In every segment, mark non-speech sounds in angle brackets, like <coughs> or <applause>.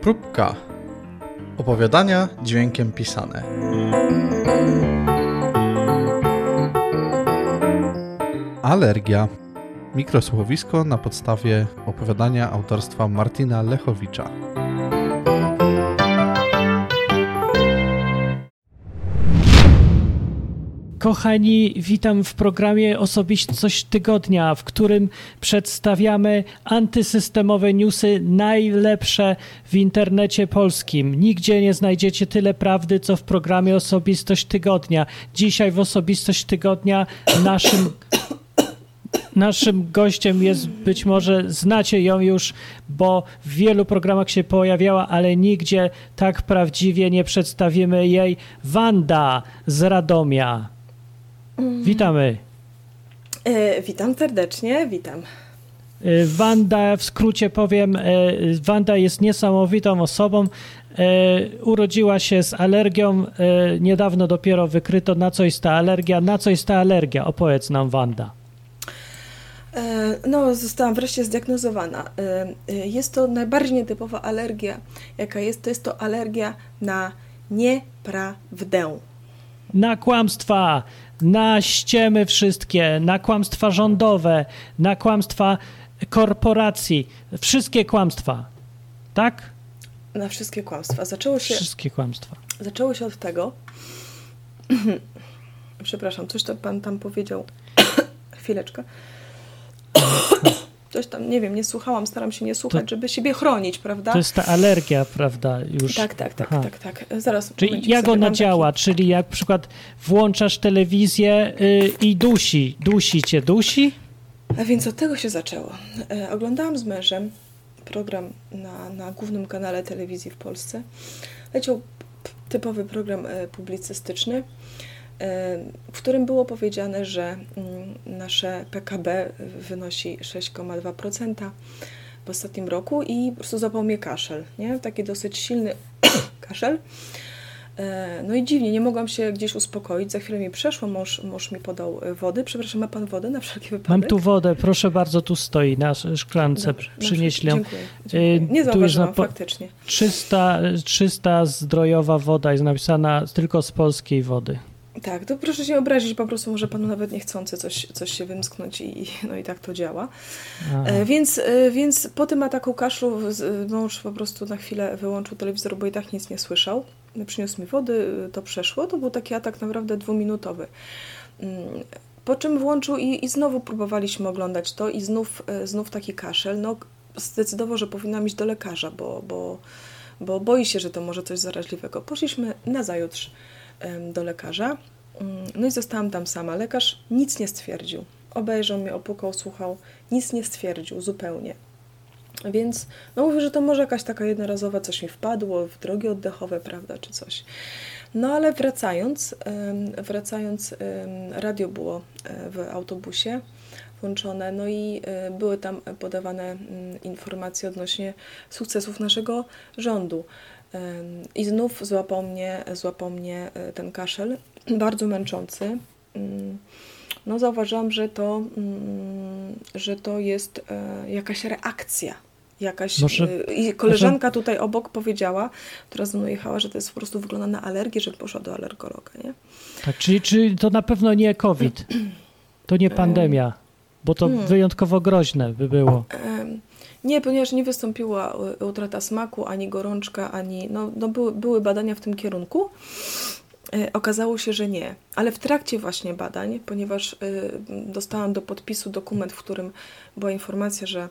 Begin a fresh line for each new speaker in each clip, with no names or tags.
Próbka. Opowiadania dźwiękiem pisane. Alergia. Mikrosłowisko na podstawie opowiadania autorstwa Martina Lechowicza.
Kochani, witam w programie Osobistość Tygodnia, w którym przedstawiamy antysystemowe newsy najlepsze w internecie polskim. Nigdzie nie znajdziecie tyle prawdy, co w programie Osobistość Tygodnia. Dzisiaj w Osobistość Tygodnia naszym Naszym gościem jest być może, znacie ją już, bo w wielu programach się pojawiała, ale nigdzie tak prawdziwie nie przedstawimy jej. Wanda z Radomia. Witamy.
E, witam serdecznie, witam.
E, Wanda, w skrócie powiem, e, Wanda jest niesamowitą osobą. E, urodziła się z alergią. Niedawno dopiero wykryto, na co jest ta alergia. Na co jest ta alergia? Opowiedz nam, Wanda.
No, zostałam wreszcie zdiagnozowana. Jest to najbardziej nietypowa alergia, jaka jest. To jest to alergia na nieprawdę.
Na kłamstwa, na ściemy wszystkie, na kłamstwa rządowe, na kłamstwa korporacji. Wszystkie kłamstwa. Tak?
Na wszystkie kłamstwa. Zaczęło się,
Wszystkie kłamstwa.
zaczęło się od tego. <clears throat> Przepraszam, coś to pan tam powiedział. <clears throat> Chwileczkę. Coś tam, nie wiem, nie słuchałam, staram się nie słuchać, żeby siebie chronić, prawda?
To jest ta alergia, prawda? Już.
Tak, tak, tak,
Aha.
tak, tak. Zaraz.
Czyli jak ona działa? Czyli jak na przykład włączasz telewizję y, i dusi, dusi cię, dusi?
A więc od tego się zaczęło. E, oglądałam z mężem program na, na głównym kanale telewizji w Polsce. Leciał typowy program e, publicystyczny, w którym było powiedziane, że mm, nasze PKB wynosi 6,2% w ostatnim roku i po prostu zapał mnie kaszel, nie? Taki dosyć silny <coughs> kaszel. E, No i dziwnie, nie mogłam się gdzieś uspokoić. Za chwilę mi przeszło, mąż, mąż mi podał e, wody. Przepraszam, ma pan wodę na wszelki wypadek?
Mam tu wodę, proszę bardzo, tu stoi na szklance,
Dobrze,
przynieśli.
Dziękuję, dziękuję.
Y,
Nie zauważyłam
po-
faktycznie.
Czysta, czysta zdrojowa woda jest napisana tylko z polskiej wody.
Tak, to proszę się obrazić, po prostu może panu nawet niechcący coś, coś się wymsknąć i, no i tak to działa. E, więc, e, więc po tym ataku kaszlu mąż po prostu na chwilę wyłączył telewizor, bo i tak nic nie słyszał. Przyniósł mi wody, e, to przeszło. To był taki atak naprawdę dwuminutowy. Mm, Po czym włączył i, i znowu próbowaliśmy oglądać to i znów, e, znów taki kaszel. No, zdecydował, że powinnam iść do lekarza, bo, bo, bo boi się, że to może coś zaraźliwego. Poszliśmy na zajutrz do lekarza. Mm, No i zostałam tam sama. Lekarz nic nie stwierdził. Obejrzał mnie, opukał, słuchał. Nic nie stwierdził zupełnie. Więc no mówię, że to może jakaś taka jednorazowa coś mi wpadło w drogi oddechowe, prawda, czy coś. No ale wracając, wracając, radio było e, w autobusie włączone, no i e, były tam podawane mm, informacje odnośnie sukcesów naszego rządu. I znów złapał mnie, złapał mnie e, ten kaszel, <clears throat> bardzo męczący. Mm, No zauważyłam, że to, mm, że to jest e, jakaś reakcja. Jakaś,
Może-
e, I koleżanka tutaj obok powiedziała, która ze mną jechała, że to jest po prostu wygląda na alergię, że poszła do alergologa, nie?
Tak, czyli, czyli to na pewno nie COVID, <clears throat> to nie pandemia, bo to
Hmm.
wyjątkowo groźne by było.
Nie, ponieważ nie wystąpiła e, utrata smaku, ani gorączka, ani. No, no były, były badania w tym kierunku. E, Okazało się, że nie, ale w trakcie właśnie badań, ponieważ e, dostałam do podpisu dokument, w którym była informacja, że,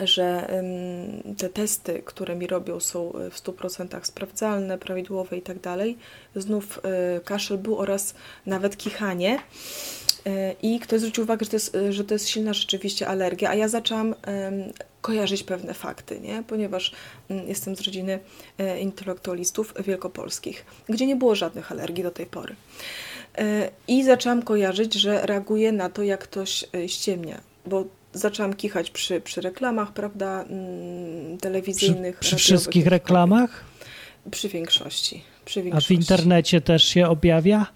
że te testy, które mi robią, są e, w 100% sprawdzalne, prawidłowe i tak dalej. Znów e, kaszel był oraz nawet kichanie. E, I ktoś zwrócił uwagę, że to jest, że to jest silna rzeczywiście alergia, a ja zaczęłam kojarzyć pewne fakty, nie? ponieważ mm, jestem z rodziny intelektualistów wielkopolskich, gdzie nie było żadnych alergii do tej pory. I zaczęłam kojarzyć, że reaguję na to, jak ktoś ściemnia, bo zaczęłam kichać przy, przy reklamach, prawda, mm,
Przy,
telewizyjnych,
przy
radiowych,
wszystkich reklamach?
Przy większości. Przy
A w
większości.
internecie też się objawia?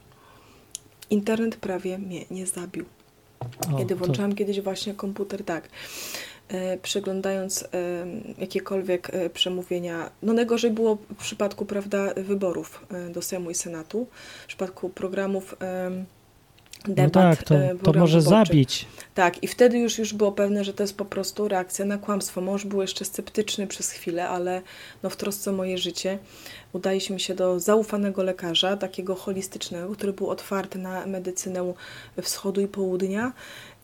Internet prawie mnie nie zabił.
O,
Kiedy
to-
włączałam kiedyś właśnie komputer, tak. e, przeglądając e, jakiekolwiek e, przemówienia. No najgorzej było w przypadku, prawda, wyborów do Sejmu i Senatu, w przypadku programów
No
debat.
tak, to,
e,
to może
wyborczych.
zabić.
Tak, i wtedy już, już było pewne, że to jest po prostu reakcja na kłamstwo. Mąż był jeszcze sceptyczny przez chwilę, ale no w trosce o moje życie udaliśmy się do zaufanego lekarza, takiego holistycznego, który był otwarty na medycynę wschodu i południa.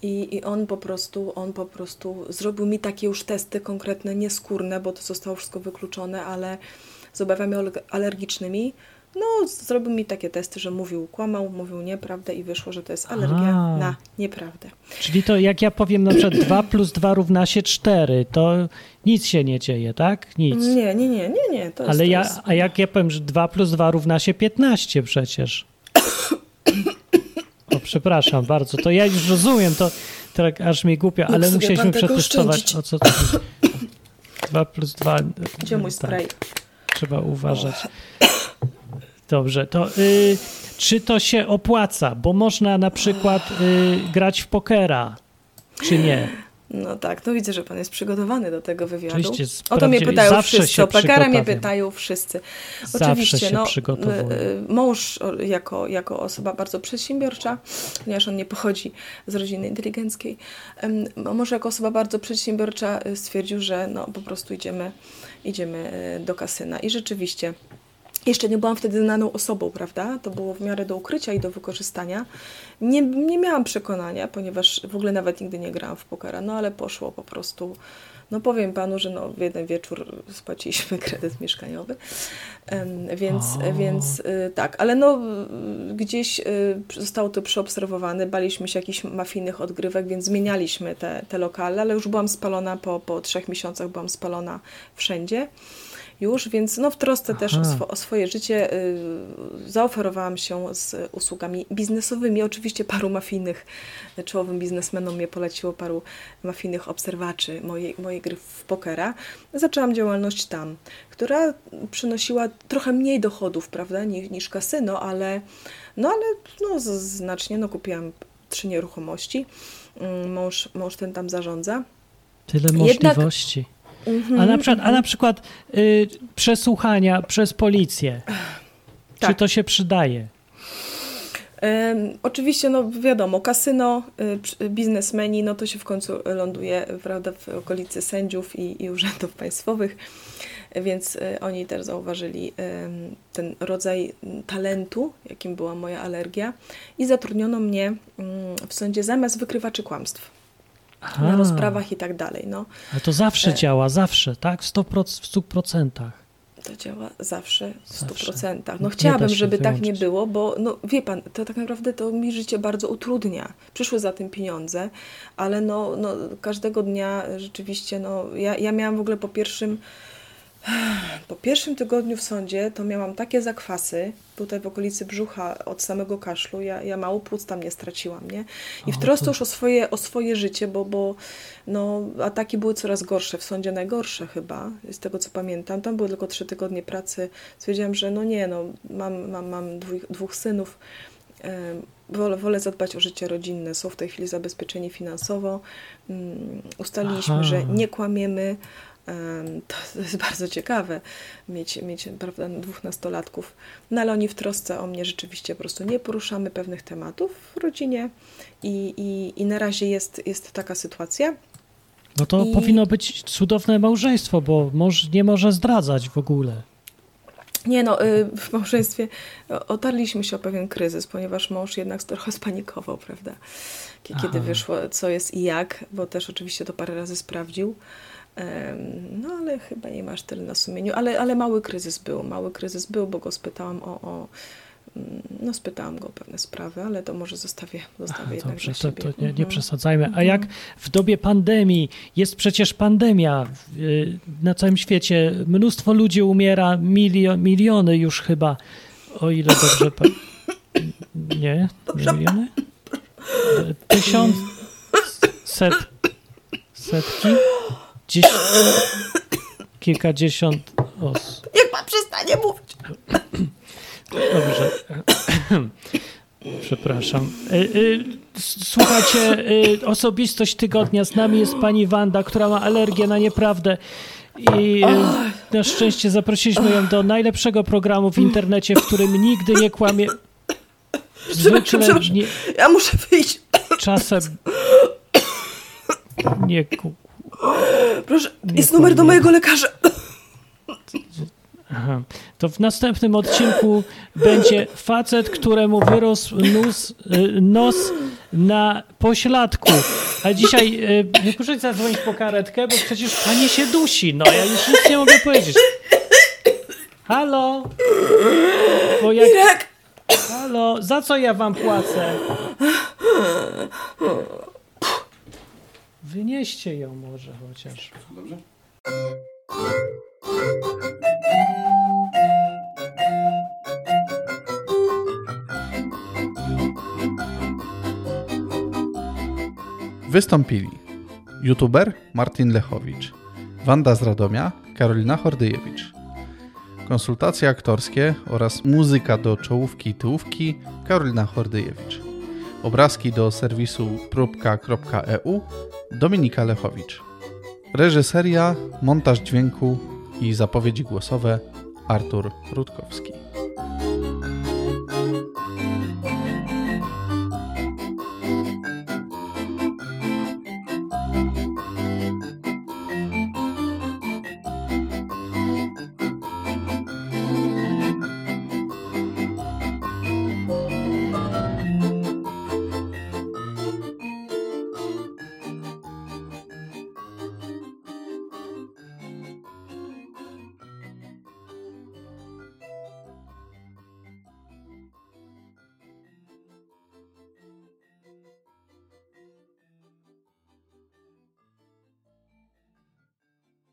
I, I on po prostu, on po prostu zrobił mi takie już testy konkretne, nieskórne, bo to zostało wszystko wykluczone, ale z objawami ale- alergicznymi. No, zrobił mi takie testy, że mówił, kłamał, mówił nieprawdę i wyszło, że to jest alergia
A.
na nieprawdę.
Czyli to jak ja powiem na przykład 2 plus 2 równa się 4, to nic się nie dzieje, tak? Nic.
Nie, nie, nie, nie, nie. To jest,
Ale
to
ja,
jest...
a jak ja powiem, że 2 plus 2 równa się 15 przecież. O, przepraszam bardzo, to ja już rozumiem, to tak aż mi głupio, ale
Mógł
musieliśmy przetestować, o co to chodzi. 2 plus 2.
Gdzie mój
tak,
spray?
trzeba uważać. Dobrze, to y, czy to się opłaca? Bo można na przykład y, grać w pokera, czy nie?
No tak, no widzę, że pan jest przygotowany do tego wywiadu.
Oczywiście,
o to mnie pytają
zawsze
wszyscy,
się
o pekara mnie pytają wszyscy. Oczywiście, no, y, y, mąż jako, jako osoba bardzo przedsiębiorcza, ponieważ on nie pochodzi z rodziny inteligenckiej, mąż jako osoba bardzo przedsiębiorcza y, stwierdził, że no, po prostu idziemy, idziemy y, do kasyna. I rzeczywiście jeszcze nie byłam wtedy znaną osobą, prawda? To było w miarę do ukrycia i do wykorzystania. Nie, nie miałam przekonania, ponieważ w ogóle nawet nigdy nie grałam w pokera, no ale poszło po prostu. No powiem panu, że no w jeden wieczór spłaciliśmy <laughs> kredyt mieszkaniowy, więc, więc y, tak, ale no gdzieś y, zostało to przeobserwowane, baliśmy się jakichś mafijnych odgrywek, więc zmienialiśmy te, te lokale, ale już byłam spalona po, po trzech miesiącach, byłam spalona wszędzie już, więc no w trosce też o,
Aha.
swo, o swoje życie y, zaoferowałam się z usługami biznesowymi. Oczywiście paru mafijnych czołowym biznesmenom mnie poleciło, paru mafijnych obserwaczy mojej, mojej gry w pokera. Zaczęłam działalność tam, która przynosiła trochę mniej dochodów, prawda, niż, niż kasyno, ale no ale no, znacznie, no kupiłam trzy nieruchomości. Mm, Mąż, mąż ten tam zarządza.
Tyle
Jednak-
możliwości.
Mhm,
A na przykład, a
mhm.
na przykład y, przesłuchania przez policję. Czy
Tak.
to się przydaje?
Oczywiście, no wiadomo, kasyno, y, biznesmeni, no to się w końcu ląduje prawda, w okolicy sędziów i, i urzędów państwowych, więc y, oni też zauważyli ten rodzaj talentu, jakim była moja alergia i zatrudniono mnie mm, w sądzie zamiast wykrywaczy kłamstw
Aha,
na rozprawach i tak dalej. No,
Ale to zawsze
E.
działa, zawsze, tak? W 100%. W 100%.
to działa zawsze w
Zawsze.
100%.
Nie
No chciałabym, żeby tak nie
wyłączyć.
było, bo no, wie pan, to tak naprawdę to mi życie bardzo utrudnia. Przyszły za tym pieniądze, ale no, no każdego dnia rzeczywiście, no ja, ja miałam w ogóle po pierwszym po pierwszym tygodniu w sądzie to miałam takie zakwasy tutaj w okolicy brzucha od samego kaszlu. Ja, ja mało płuc tam nie straciłam, nie? I w trosce już o swoje, o swoje życie, bo, bo no, ataki były coraz gorsze, w sądzie najgorsze chyba, z tego co pamiętam. Tam były tylko trzy tygodnie pracy. Stwierdziłam, że no nie, no, mam, mam, mam dwóch, dwóch synów, wolę, wolę zadbać o życie rodzinne. Są w tej chwili zabezpieczeni finansowo. Mm, Ustaliliśmy,
Aha.
że nie kłamiemy. <laughs> To, to jest bardzo ciekawe, mieć, mieć prawda, dwóch nastolatków. No ale oni w trosce o mnie rzeczywiście po prostu nie poruszamy pewnych tematów w rodzinie i, i, i na razie jest, jest taka sytuacja.
No to
I-
powinno być cudowne małżeństwo, bo mąż nie może zdradzać w ogóle.
Nie no, y, w małżeństwie otarliśmy się o pewien kryzys, ponieważ mąż jednak trochę spanikował, prawda? Kie- Kiedy
Aha.
wyszło co jest i jak, bo też oczywiście to parę razy sprawdził. No ale chyba nie masz tyle na sumieniu, ale, ale mały kryzys był, mały kryzys był, bo go spytałam o, o mm, no spytałam go o pewne sprawy, ale to może zostawię, zostawię
Aha,
jednak
dobrze, to, to nie, nie
Mhm.
przesadzajmy. A jak w dobie pandemii, jest przecież pandemia y, na całym świecie, mnóstwo ludzi umiera, milio, miliony już chyba, o ile dobrze... Pa... <coughs> Nie? Miliony? Tysiąc? Set, <coughs> setki? Dziś... Kilkadziesiąt osób.
Niech pan przestanie mówić!
Dobrze. Przepraszam. Y, y, Słuchajcie, y, osobistość tygodnia. Z nami jest pani Wanda, która ma alergię na nieprawdę. I na szczęście zaprosiliśmy ją do najlepszego programu w internecie, w którym nigdy nie kłamie. Zwykle nie,
Ja muszę wyjść.
czasem nie. ku-
Proszę,
Nie
jest numer do mojego lekarza.
Aha. To w następnym odcinku będzie facet, któremu wyrósł nos, y, nos na pośladku. A dzisiaj y, muszę zadzwonić po karetkę, bo przecież pani się dusi. No ja już nic nie mogę powiedzieć. Halo? Bo jak, halo, za co ja wam płacę? Wynieście ją może chociaż.
Wystąpili youtuber Martin Lechowicz, Wanda z Radomia, Karolina Hordyjewicz. Konsultacje aktorskie oraz muzyka do czołówki i tyłówki Karolina Hordyjewicz. Obrazki do serwisu próbka.eu Dominika Lechowicz. Reżyseria, montaż dźwięku i zapowiedzi głosowe Artur Rutkowski.